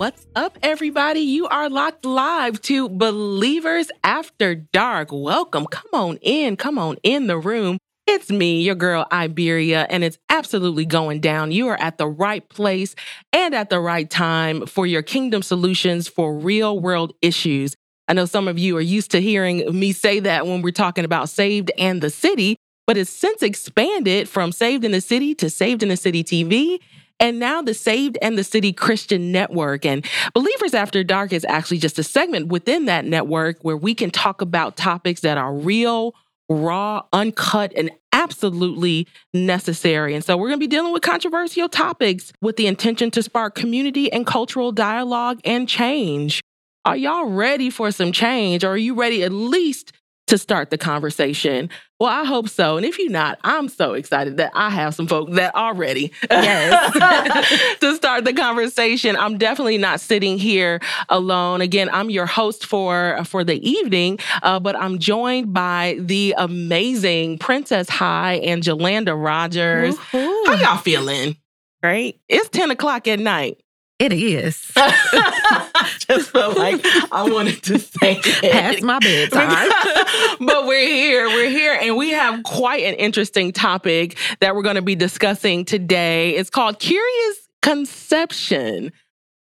What's up, everybody? You are locked live to Believers After Dark. Welcome. Come on in. Come on in the room. It's me, your girl Iberia, and it's absolutely going down. You are at the right place and at the right time for your kingdom solutions for real world issues. I know some of you are used to hearing me say that when we're talking about Saved and the City, but it's since expanded from Saved in the City to Saved in the City TV and now the Saved and the City Christian Network. And Believers After Dark is actually just a segment within that network where we can talk about topics that are real, raw, uncut, and absolutely necessary. And so we're going to be dealing with controversial topics with the intention to spark community and cultural dialogue and change. Are y'all ready for some change? Or are you ready at least to start the conversation? Well, I hope so. And if you're not, I'm so excited that I have some folks that are ready yes. to start the conversation. I'm definitely not sitting here alone. Again, I'm your host for for the evening, uh, but I'm joined by the amazing Princess High and Jolanda Rogers. Woo-hoo. How y'all feeling? Great. It's 10 o'clock at night. It is. Just felt like I wanted to say it. Past my bedtime. but we're here. We're here. And we have quite an interesting topic that we're going to be discussing today. It's called Curious Conception.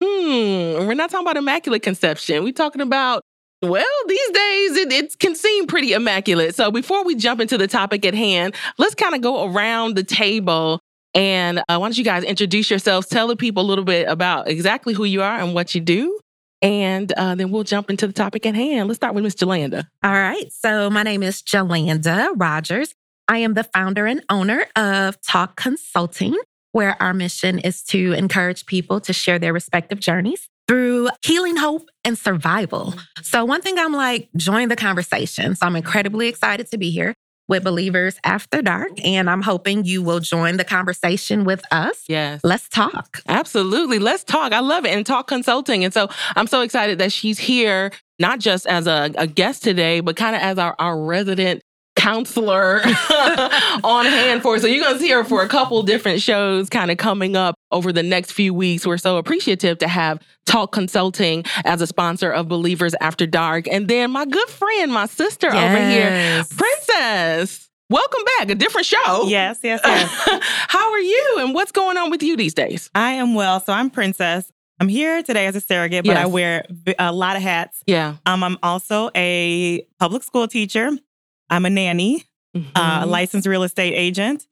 Hmm. We're not talking about immaculate conception. We're talking about well, these days it, it, can seem pretty immaculate. So before we jump into the topic at hand, let's kind of go around the table and uh, why don't you guys introduce yourselves? Tell the people a little bit about exactly who you are and what you do. And uh, then we'll jump into the topic at hand. Let's start with Miss Jolanda. All right. So my name is Jolanda Rogers. I am the founder and owner of Talk Consulting, where our mission is to encourage people to share their respective journeys through healing, hope, and survival. So, one thing I'm like, join the conversation. So, I'm incredibly excited to be here with Believers After Dark. And I'm hoping you will join the conversation with us. Yes. Let's talk. Absolutely. Let's talk. I love it. And talk consulting. And so I'm so excited that she's here, not just as a, a guest today, but kind of as our, our resident counselor on hand for. So you're going to see her for a couple different shows kind of coming up over the next few weeks. We're so appreciative to have Talk Consulting as a sponsor of Believers After Dark. And then my good friend, my sister yes. over here, Princess. Welcome back. A different show. Yes, yes, yes. How are you and what's going on with you these days? I am well. So I'm Princess. I'm here today as a surrogate, but yes. I wear a lot of hats. Yeah. Um, I'm also a public school teacher. I'm a nanny, mm-hmm. uh, a licensed real estate agent.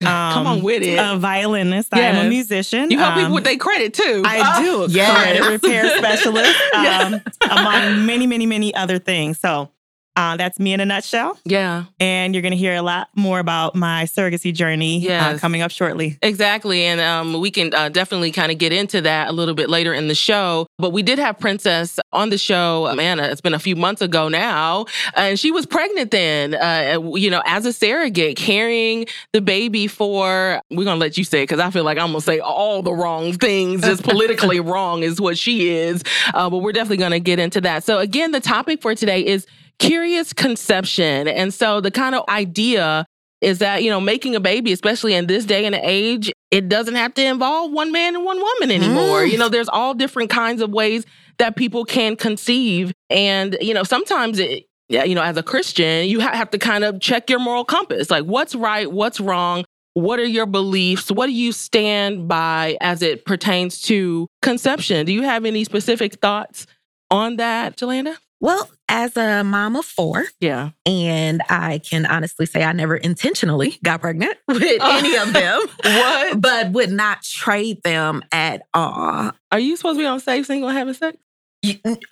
Um, Come on um, with it. A violinist. Yes. I am a musician. You help um, people with their credit too. I do. Yes. Credit repair specialist, um, among many, many, many other things. So uh, that's me in a nutshell. Yeah. And you're going to hear a lot more about my surrogacy journey uh, yes. uh, coming up shortly. Exactly. And um, we can uh, definitely kind of get into that a little bit later in the show. But we did have Princess on the show, man, it's been a few months ago now. And she was pregnant then, uh, you know, as a surrogate, carrying the baby for, we're going to let you say it because I feel like I'm going to say all the wrong things, just politically wrong is what she is. Uh, but we're definitely going to get into that. So, again, the topic for today is curious conception. And so the kind of idea is that, you know, making a baby, especially in this day and age, it doesn't have to involve one man and one woman anymore. Mm. You know, there's all different kinds of ways that people can conceive. And, you know, sometimes it, yeah, you know, as a Christian, you have to kind of check your moral compass. Like, what's right? What's wrong? What are your beliefs? What do you stand by as it pertains to conception? Do you have any specific thoughts on that, Jolanda? Well, as a mom of four, yeah, and I can honestly say I never intentionally got pregnant with oh. any of them. what? But would not trade them at all. Are you supposed to be on safe single having sex?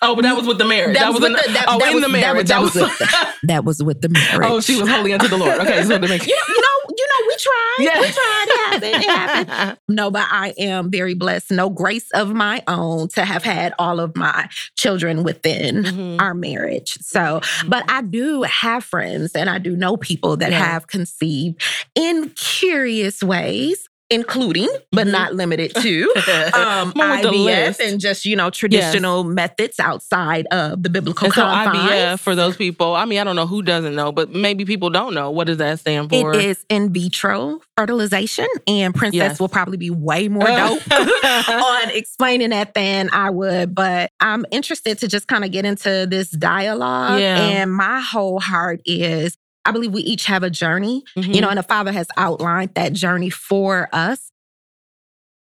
oh, but that was with the marriage. That, that was, with the, that, oh, that in was, the marriage. That was, that was, with, the, that was with the marriage. Oh, she was holy unto the Lord. Okay, know, you know, you know, we tried. Yeah. We tried. It happened. It happened. no, but I am very blessed. No grace of my own to have had all of my children within mm-hmm. our marriage. So, but I do have friends and I do know people that yeah. have conceived in curious ways including but Mhm. not limited to um, IVF and just you know traditional methods outside of the biblical And so confines. IVF for those people. I mean, I don't know who doesn't know, but maybe people don't know. What does that stand for? It is in vitro fertilization, and Princess Yes. will probably be way more dope on explaining that than I would. But I'm interested to just kind of get into this dialogue. Yeah. And my whole heart is I believe we each have a journey, Mhm. you know, and the Father has outlined that journey for us.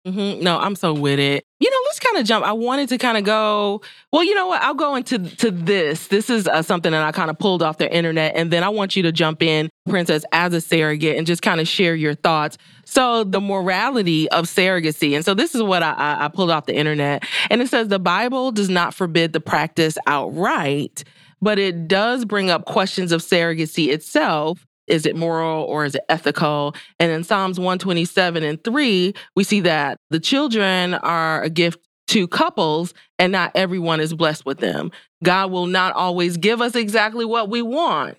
Mhm. No, I'm so with it. You know, let's kind of jump. I wanted to kind of go. Well, you know what? I'll go into to this. This is uh, something that I kind of pulled off the internet, and then I want you to jump in, Princess, as a surrogate, and just kind of share your thoughts. So, the morality of surrogacy, and so this is what I, I, I pulled off the internet, and it says the Bible does not forbid the practice outright, but it does bring up questions of surrogacy itself. Is it moral or is it ethical? And in Psalms 127 and 3, we see that the children are a gift to couples and not everyone is blessed with them. God will not always give us exactly what we want.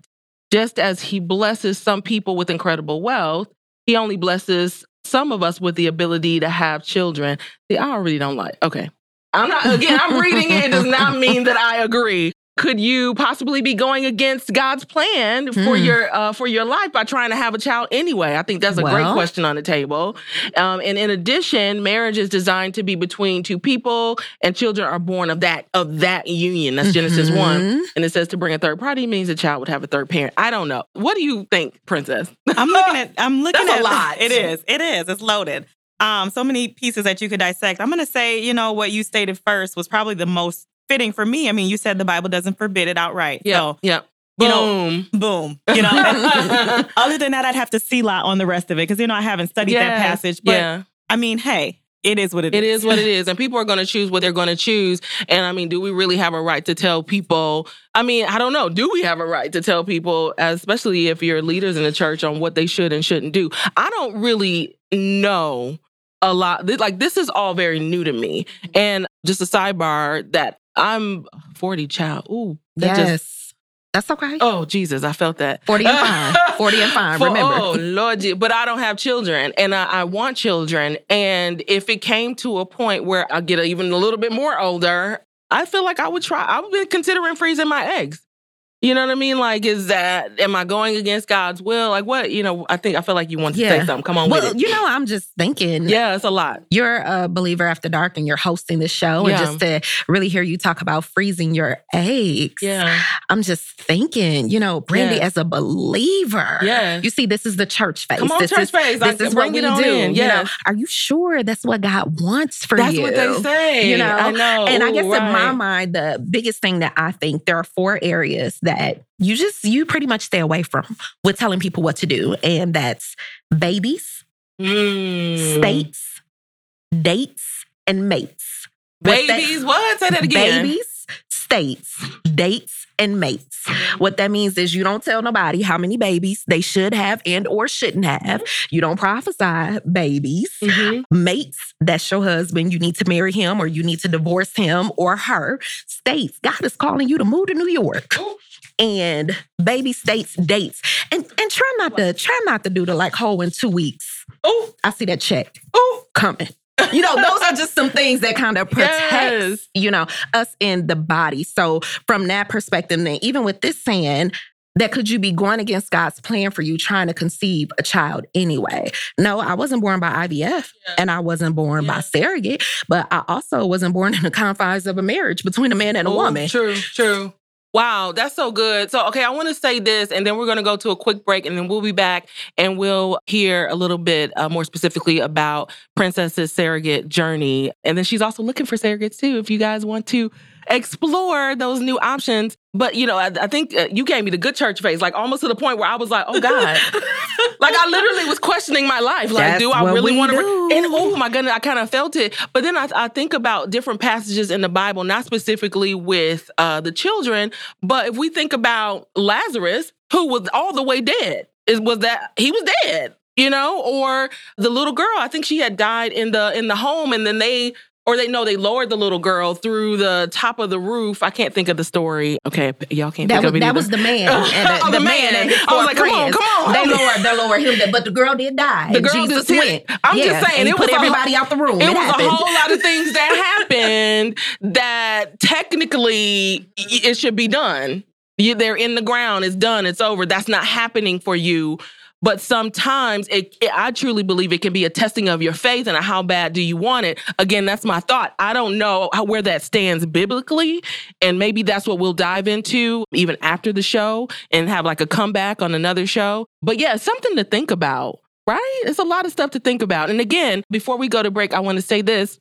Just as he blesses some people with incredible wealth, he only blesses some of us with the ability to have children. See, I already don't like. Okay. I'm not again, I'm reading it. It does not mean that I agree. Could you possibly be going against God's plan for Hmm. your uh, for your life by trying to have a child anyway? I think that's a great question on the table. Um, and in addition, marriage is designed to be between two people, and children are born of that of that union. That's Genesis one, Mhm. and it says to bring a third party means a child would have a third parent. I don't know. What do you think, Princess? I'm looking at. I'm looking That's a lot. It is. It is. It's loaded. Um, so many pieces that you could dissect. I'm going to say, you know, what you stated first was probably the most fitting for me. I mean, you said the Bible doesn't forbid it outright. Yeah, yeah. you know, Boom. So, boom. You know. other than that, I'd have to see a lot on the rest of it because you know I haven't studied that passage. But yeah. I mean, hey, it is what it is. It is what it is. And people are going to choose what they're going to choose. And I mean, do we really have a right to tell people? I mean, I don't know. Do we have a right to tell people, especially if you're leaders in the church, on what they should and shouldn't do? I don't really know a lot. Like, this is all very new to me. Mm-hmm. And just a sidebar that I'm 40 child. Ooh, that Yes. just, That's okay. oh, Jesus, I felt that. 40 and fine. 40 and fine. For- Remember. Oh Lord, but I don't have children, and I, I want children. And if it came to a point where I get even a little bit more older, I feel like I would try. I've been considering freezing my eggs. You know what I mean? Like, is that am I going against God's will? Like, what? You know, I think I feel like you want to say something. Come on well, with it. you know, I'm just thinking. yeah, it's a lot. You're a believer after dark and you're hosting the show. Yeah. And just to really hear you talk about freezing your eggs. Yeah, I'm just thinking, you know, Brandy, as a believer, yeah. you see, this is the church face. Come on, this church is, face. This Like, is what we do. in. You know, are you sure that's what God wants for That's you? That's what they say. You know, I know. And I Ooh, guess in my mind, the biggest thing that I think there are four areas that you just you pretty much stay away from with telling people what to do, and that's babies, Mm. states, dates, and mates. Babies. What? Say that again. Babies, states, dates, and mates. What that means is you don't tell nobody how many babies they should have and or shouldn't have. You don't prophesy babies. Mhm. Mates, that's your husband. You need to marry him or you need to divorce him or her. States, God is calling you to move to New York. And baby states, dates. And and try not to try not to do the like whole in two weeks. Oh, I see that check oh. coming. You know, those are just some things that kind of protect, Yes. you know, us in the body. So from that perspective, then even with this saying, that could you be going against God's plan for you trying to conceive a child anyway? No, I wasn't born by IVF Yeah. and I wasn't born by surrogate, but I also wasn't born in the confines of a marriage between a man and a Oh, woman. True, true. Wow, that's so good. So, okay, I want to say this, and then we're going to go to a quick break, and then we'll be back and we'll hear a little bit uh, more specifically about Princess's surrogate journey. And then she's also looking for surrogates too, if you guys want to explore those new options. But, you know, I, I think uh, you gave me the good church face, like almost to the point where I was like, oh God. like, I literally was questioning my life. Like, That's do I really want to? do. and oh my goodness, I kind of felt it. But then I, I think about different passages in the Bible, not specifically with uh, the children, but if we think about Lazarus, who was all the way dead, is was that he was dead, you know, or the little girl. I think she had died in the in the home, and then they or they know they lowered the little girl through the top of the roof. I can't think of the story. Okay, y'all can't That think was of it that either. was the man. Oh, and the oh, man. and I was like, come on, come on. They lowered, they lowered him, but the girl did die. The girl Jesus just went. I'm just saying, it put was everybody out the room. it It, was happened. a whole lot of things that happened that technically it should be done. You, they're in the ground. It's done. It's over. That's not happening for you. But sometimes it, it- I truly believe it can be a testing of your faith and how bad do you want it. Again, that's my thought. I don't know how, where that stands biblically, and maybe that's what we'll dive into even after the show and have like a comeback on another show. But yeah, something to think about, right? It's a lot of stuff to think about. And again, before we go to break, I want to say this.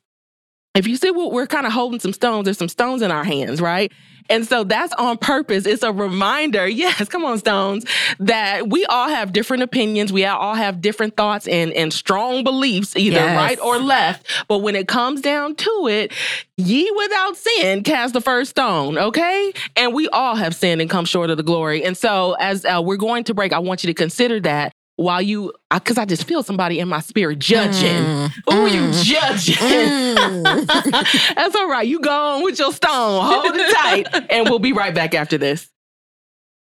If you see what we're kind of holding some stones, there's some stones in our hands, right? And so that's on purpose. It's a reminder, yes, come on, Stones, that we all have different opinions. We all have different thoughts and, and strong beliefs, either Yes. right or left. But when it comes down to it, ye without sin cast the first stone, okay? And we all have sinned and come short of the glory. And so as uh, we're going to break, I want you to consider that while you, because I just feel somebody in my spirit judging. Mm, Oh, you mm, judging. mm. That's all right. You go on with your stone. Hold it tight. and we'll be right back after this.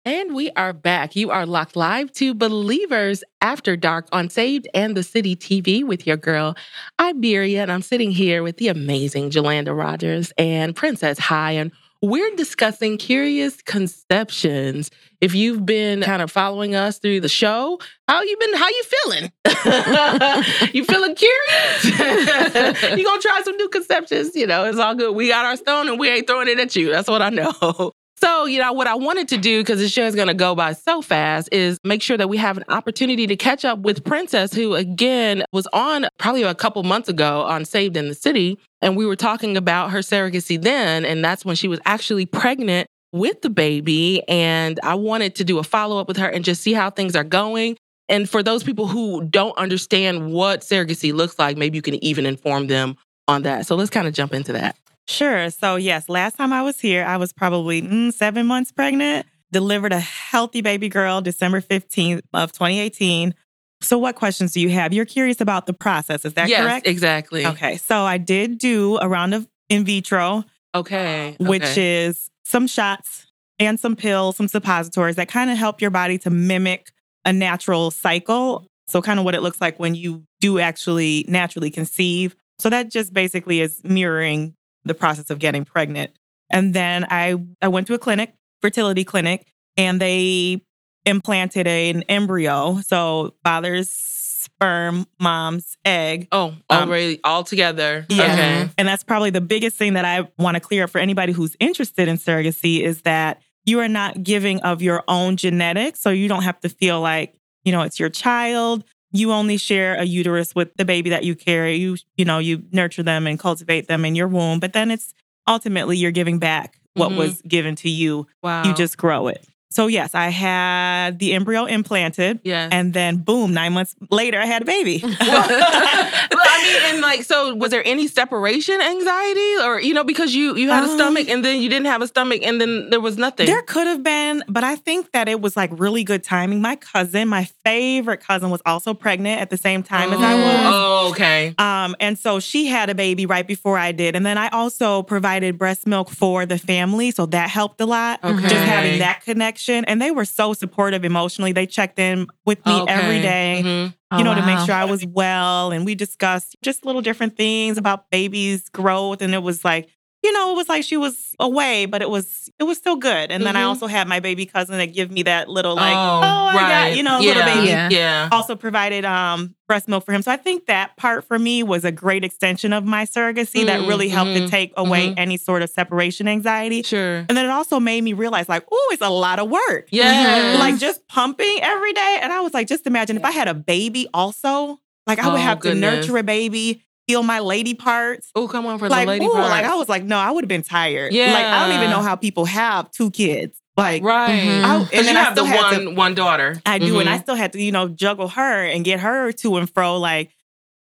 And we are back. You are locked live to Believers After Dark on Saved and the City TV with your girl, Iberia. And I'm sitting here with the amazing Jolanda Rogers and Princess High. And we're discussing curious conceptions. If you've been kind of following us through the show, how you been? How you feeling? you feeling curious? you gonna try some new conceptions? You know, it's all good. We got our stone and we ain't throwing it at you. That's what I know. So, you know, what I wanted to do, because the show is going to go by so fast, is make sure that we have an opportunity to catch up with Princess, who again was on probably a couple months ago on Saved in the City. And we were talking about her surrogacy then. And that's when she was actually pregnant with the baby. And I wanted to do a follow up with her and just see how things are going. And for those people who don't understand what surrogacy looks like, maybe you can even inform them on that. So let's kind of jump into that. Sure. So, yes, last time I was here, I was probably mm, seven months pregnant, delivered a healthy baby girl December 15th of 2018. So, what questions do you have? You're curious about the process, is that yes, correct? exactly. Okay. So, I did do a round of in vitro, Okay. which okay. is some shots and some pills, some suppositories that kind of help your body to mimic a natural cycle. So, kind of what it looks like when you do actually naturally conceive. So, that just basically is mirroring the process of getting pregnant. And then I, I went to a clinic, fertility clinic, and they implanted an embryo. So, father's sperm, mom's egg. Oh, Um, already all together. Yeah. Okay. And that's probably the biggest thing that I want to clear up for anybody who's interested in surrogacy is that you are not giving of your own genetics. So you don't have to feel like, you know, it's your child. You only share a uterus with the baby that you carry. You, you know, you nurture them and cultivate them in your womb. But then it's ultimately you're giving back what Mhm. was given to you. Wow. You just grow it. So yes, I had the embryo implanted. yes. And then boom, nine months later, I had a baby. well, I mean, and like, so was there any separation anxiety, or you know, because you you had a Um, stomach and then you didn't have a stomach and then there was nothing. There could have been, but I think that it was like really good timing. My cousin, my favorite cousin, was also pregnant at the same time as I was. Oh, okay. Um, and so she had a baby right before I did. And then I also provided breast milk for the family. So that helped a lot. Okay. Just having that connection. And they were so supportive emotionally. They checked in with me every Okay. day Mhm. Oh, you know, to make sure I was well. And we discussed just little different things about baby's growth. And it was like, you know, it was like she was away, but it was it was still good. And then I Mhm. also had my baby cousin that give me that little like, oh, oh, I right. got, you know, yeah. little baby. Yeah. Yeah. Also provided um breast milk for him. So I think that part for me was a great extension of my surrogacy that Mm, really helped to mhm, take away mhm. any sort of separation anxiety. Sure. And then it also made me realize like, oh, it's a lot of work Yeah. like just pumping every day. And I was like, just imagine if I had a baby also, like I would Oh, have goodness. to nurture a baby, feel my lady parts. oh, come on for Like, the lady ooh, part. like I was like, no, I would have been tired. Like I don't even know how people have two kids. Like right. I, and you then I have the one to, one daughter. I do, and I Mhm. still had to, you know, juggle her and get her to and fro. Like,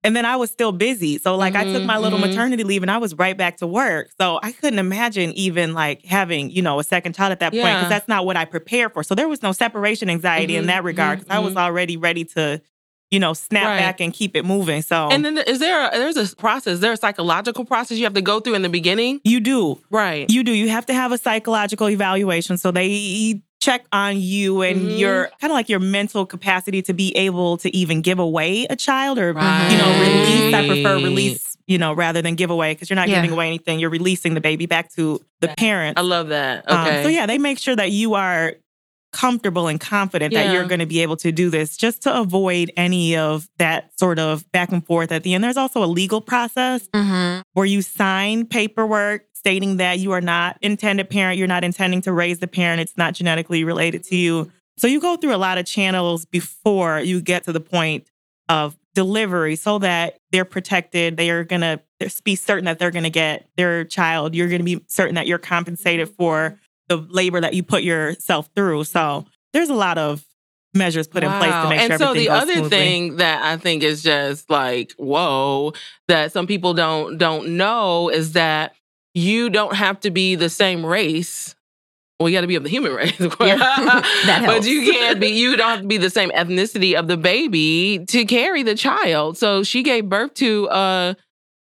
and then I was still busy. So like I took Mhm, my little mhm. maternity leave and I was right back to work. So I couldn't imagine even like having, you know, a second child at that point because that's not what I prepared for. So there was no separation anxiety in that regard because I was already ready to you know, snap Right. back and keep it moving. So And then is there a, there's a process? Is there a psychological process you have to go through in the beginning? you do. Right. You do. You have to have a psychological evaluation. So they check on you and Mhm. your kind of like your mental capacity to be able to even give away a child or, you know, release. I prefer release, you know, rather than give away because you're not Yeah. giving away anything. You're releasing the baby back to the parent. I love that. Um, Okay. so yeah, they make sure that you are comfortable and confident that you're going to be able to do this just to avoid any of that sort of back and forth at the end. There's also a legal process Mm-hmm. where you sign paperwork stating that you are not intended parent, you're not intending to raise the parent, it's not genetically related to you. So you go through a lot of channels before you get to the point of delivery so that they're protected. They are going to be certain that they're going to get their child. You're going to be certain that you're compensated for the labor that you put yourself through. So there's a lot of measures put in place to Wow. make and sure And so the other smoothly. thing that I think is just like whoa that some people don't don't know is that you don't have to be the same race. Well, you got to be of the human race, of course. Yeah. That but you can't be. You don't have to be the same ethnicity of the baby to carry the child. So she gave birth to a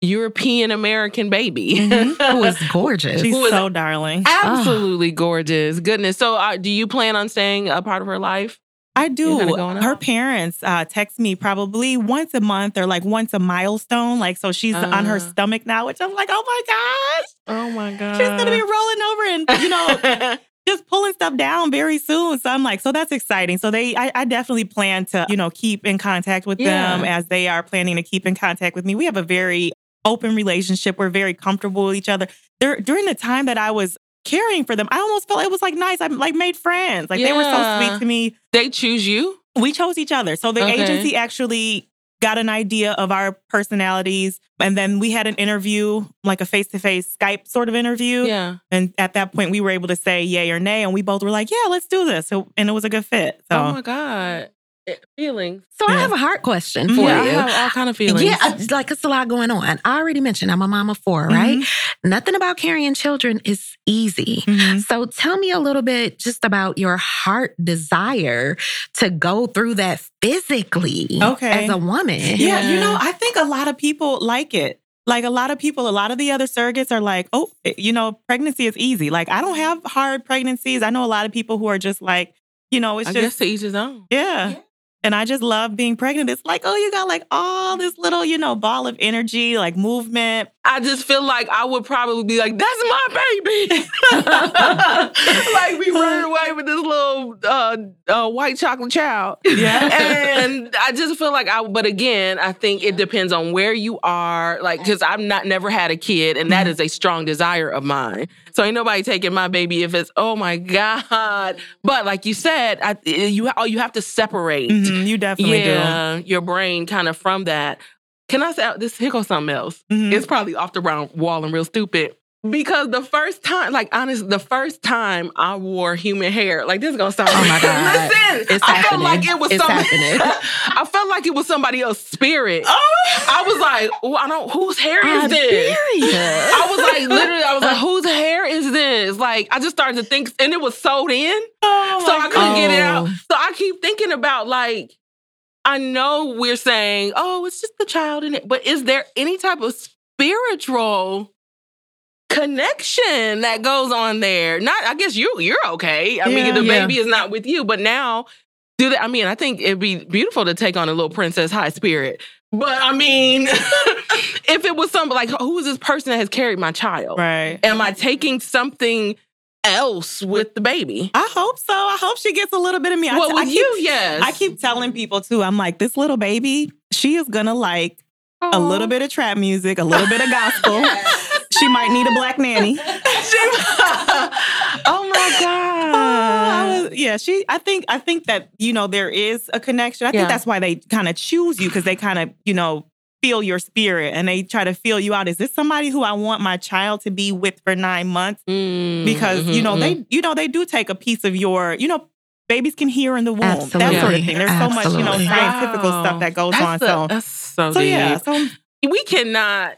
European American baby. Mhm. Who is gorgeous. She's Who is- so darling. Absolutely gorgeous. Goodness. So, uh, do you plan on staying a part of her life? I do. Her out? parents uh, text me probably once a month or like once a milestone. Like, so she's on her Uh. stomach now, which I'm like, oh my gosh, Oh my god. she's gonna be rolling over and you know just pulling stuff down very soon. So I'm like, so that's exciting. So they, I, I definitely plan to you know keep in contact with them as they are planning to keep in contact with me. We have a very open relationship. We're very comfortable with each other. There during the time that I was caring for them, I almost felt it was like nice. I like made friends. Like they were so sweet to me. they choose you. We chose each other. So the Okay. agency actually got an idea of our personalities. And then we had an interview, like a face to face Skype sort of interview. Yeah. And at that point, we were able to say yay or nay. And we both were like, yeah, let's do this. So, and it was a good fit. So, Oh my god. It- feelings. so I have a heart question Mhm. for yeah, you. I have all kind of feelings. Yeah, I- like it's a lot going on. I already mentioned I'm a mom of four, right? Nothing about carrying children is easy. Mhm. So tell me a little bit just about your heart desire to go through that physically Okay. as a woman. Yeah, you know, I think a lot of people like it. Like a lot of people, a lot of the other surrogates are like, oh, you know, pregnancy is easy. Like I don't have hard pregnancies. I know a lot of people who are just like, you know, it's I just guess to each his own. Yeah. And I just love being pregnant. It's like, oh, you got like all this little, you know, ball of energy, like movement. I just feel like I would probably be like, "That's my baby," like we running away with this little uh, uh, white chocolate child. Yeah. and I just feel like I. But again, I think it depends on where you are. Like, because I've not never had a kid, and that Mhm. a strong desire of mine. So ain't nobody taking my baby if it's oh my god. But like you said, I, you oh, you have to separate. Mhm, you definitely yeah, your brain kind of from that. Can I say this? Here goes something else. do. Mhm. It's probably off the round wall and real stupid. Because the first time, like honest, the first time I wore human hair, like this is gonna sound. Oh my God. Listen, It's I happening. felt like it was It's somebody. I felt like it was somebody else's spirit. Oh, I was like, oh, I don't. Whose hair is this? Iberia. I was like, literally, I was like, whose hair is this? Like, I just started to think, and it was sewed in, oh so I couldn't get it out. So I keep thinking about like, I know we're saying, oh, it's just the child in it, but is there any type of spiritual connection that goes on there? Not, I guess you you're okay. I Yeah. mean, the Yeah. baby is not with you, but now. Do they, I mean, I think it'd be beautiful to take on a little princess high spirit. But I mean, if it was something like, who is this person that has carried my child? Right. Am I taking something else with the baby? I hope so. I hope she gets a little bit of me. Well, I with keep- you, yes. I keep telling people too, I'm like, this little baby, she is gonna like a little bit of trap music, a little bit of gospel. she might need a black nanny. oh my god! I was- yeah, she. I think. I think that you know there is a connection. I think that's why they kind of choose you because they kind of you know feel your spirit and they try to feel you out. Is this somebody who I want my child to be with for nine months? Mm, Because you mhm, know mhm. they you know they do take a piece of your you know. Babies can hear in the womb, that sort of thing. There's so much, you know, scientific Wow. stuff that goes That's on. the- so, that's so, so yeah, so we cannot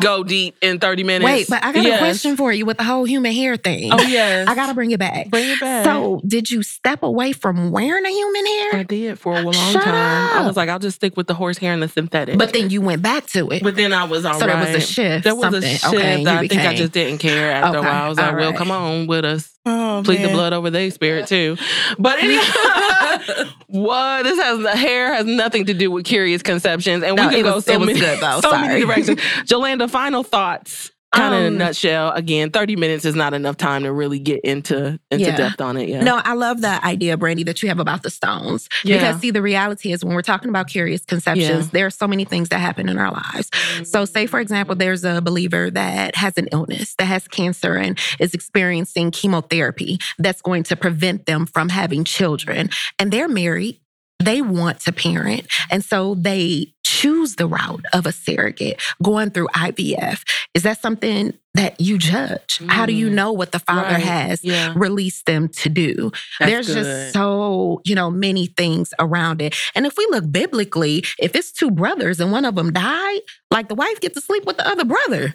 go deep in 30 minutes. Wait, but I got Yes. a question for you with the whole human hair thing. Oh, yes. I gotta bring it back. bring it back. So, did you step away from wearing a human hair? I did for a long Shut time. I was like, I'll just stick with the horse hair and the synthetic. But then you went back to it. But then I was all so there was a shift. There was something. a shift. Okay, I think I just didn't care after a while. I was like, all well, come on with us. Oh, Plead the blood over their spirit too. But anyway, what this has the hair has nothing to do with curious conceptions, and No, we can go was- so many, good, though. so many directions. Jolanda, final thoughts. Kind of in a Um, nutshell. Again, thirty minutes is not enough time to really get into into Yeah. depth on it. Yeah. No, I love the idea, Brandy, that you have about the stones. Yeah. Because see, the reality is when we're talking about curious conceptions, there are so many things that happen in our lives. So, say for example, there's a believer that has an illness, that has cancer, and is experiencing chemotherapy that's going to prevent them from having children. And they're married, they want to parent. And so they choose the route of a surrogate going through IVF. Is that something that you judge? How do you Mm. know what the father Right. has Yeah. released them to do? That's There's good. just so, you know, many things around it. And if we look biblically, if it's two brothers and one of them died, like the wife gets to sleep with the other brother.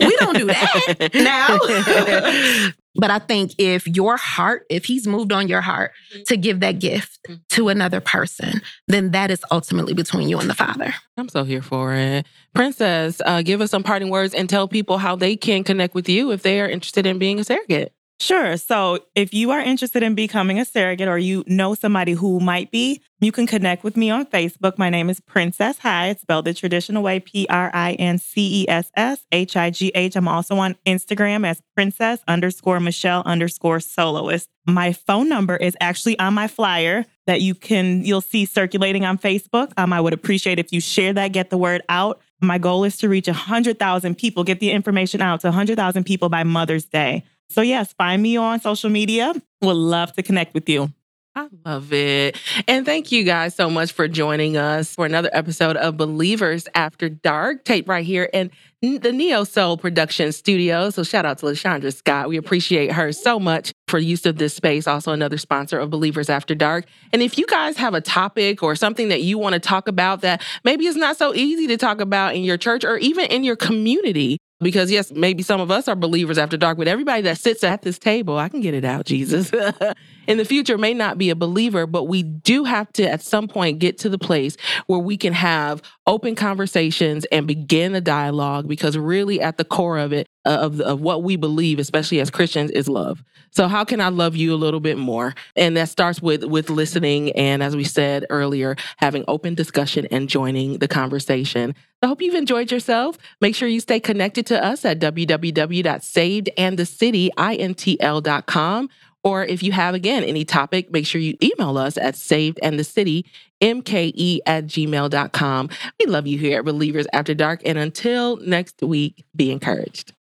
We don't do that now. but I think if your heart, if he's moved on your heart to give that gift Mhm. to another person, then that is ultimately between you and the father. I'm so here for it. Princess, uh, give us some parting words and tell people how they can connect with you if they are interested in being a surrogate. Sure. So if you are interested in becoming a surrogate or you know somebody who might be, you can connect with me on Facebook. My name is Princess High. It's spelled the traditional way P R I N C E S S H I G H. I'm also on Instagram as Princess underscore Michelle underscore soloist. My phone number is actually on my flyer that you can, you'll see circulating on Facebook. Um, I would appreciate if you share that, get the word out. My goal is to reach 100,000 people, get the information out to 100,000 people by Mother's Day. So, yes, find me on social media. Would love to connect with you. I love it. And thank you guys so much for joining us for another episode of Believers After Dark, taped right here in the Neo Soul Production Studio. So shout out to LaShondra Scott. We appreciate her so much for use of this space. Also another sponsor of Believers After Dark. And if you guys have a topic or something that you want to talk about that maybe is not so easy to talk about in your church or even in your community, because yes, maybe some of us are believers after dark, but everybody that sits at this table, I can get it out, Jesus. in the future may not be a believer, but we do have to at some point get to the place where we can have open conversations and begin a dialogue because really at the core of it, Uh, of, of what we believe, especially as Christians, is love. So how can I love you a little bit more? And that starts with with listening and as we said earlier, having open discussion and joining the conversation. I hope you've enjoyed yourself. Make sure you stay connected to us at www.savedandthecityintl.com. Or if you have, again, any topic, make sure you email us at savedandthecitymke at gmail.com. We love you here at Believers After Dark. And until next week, be encouraged.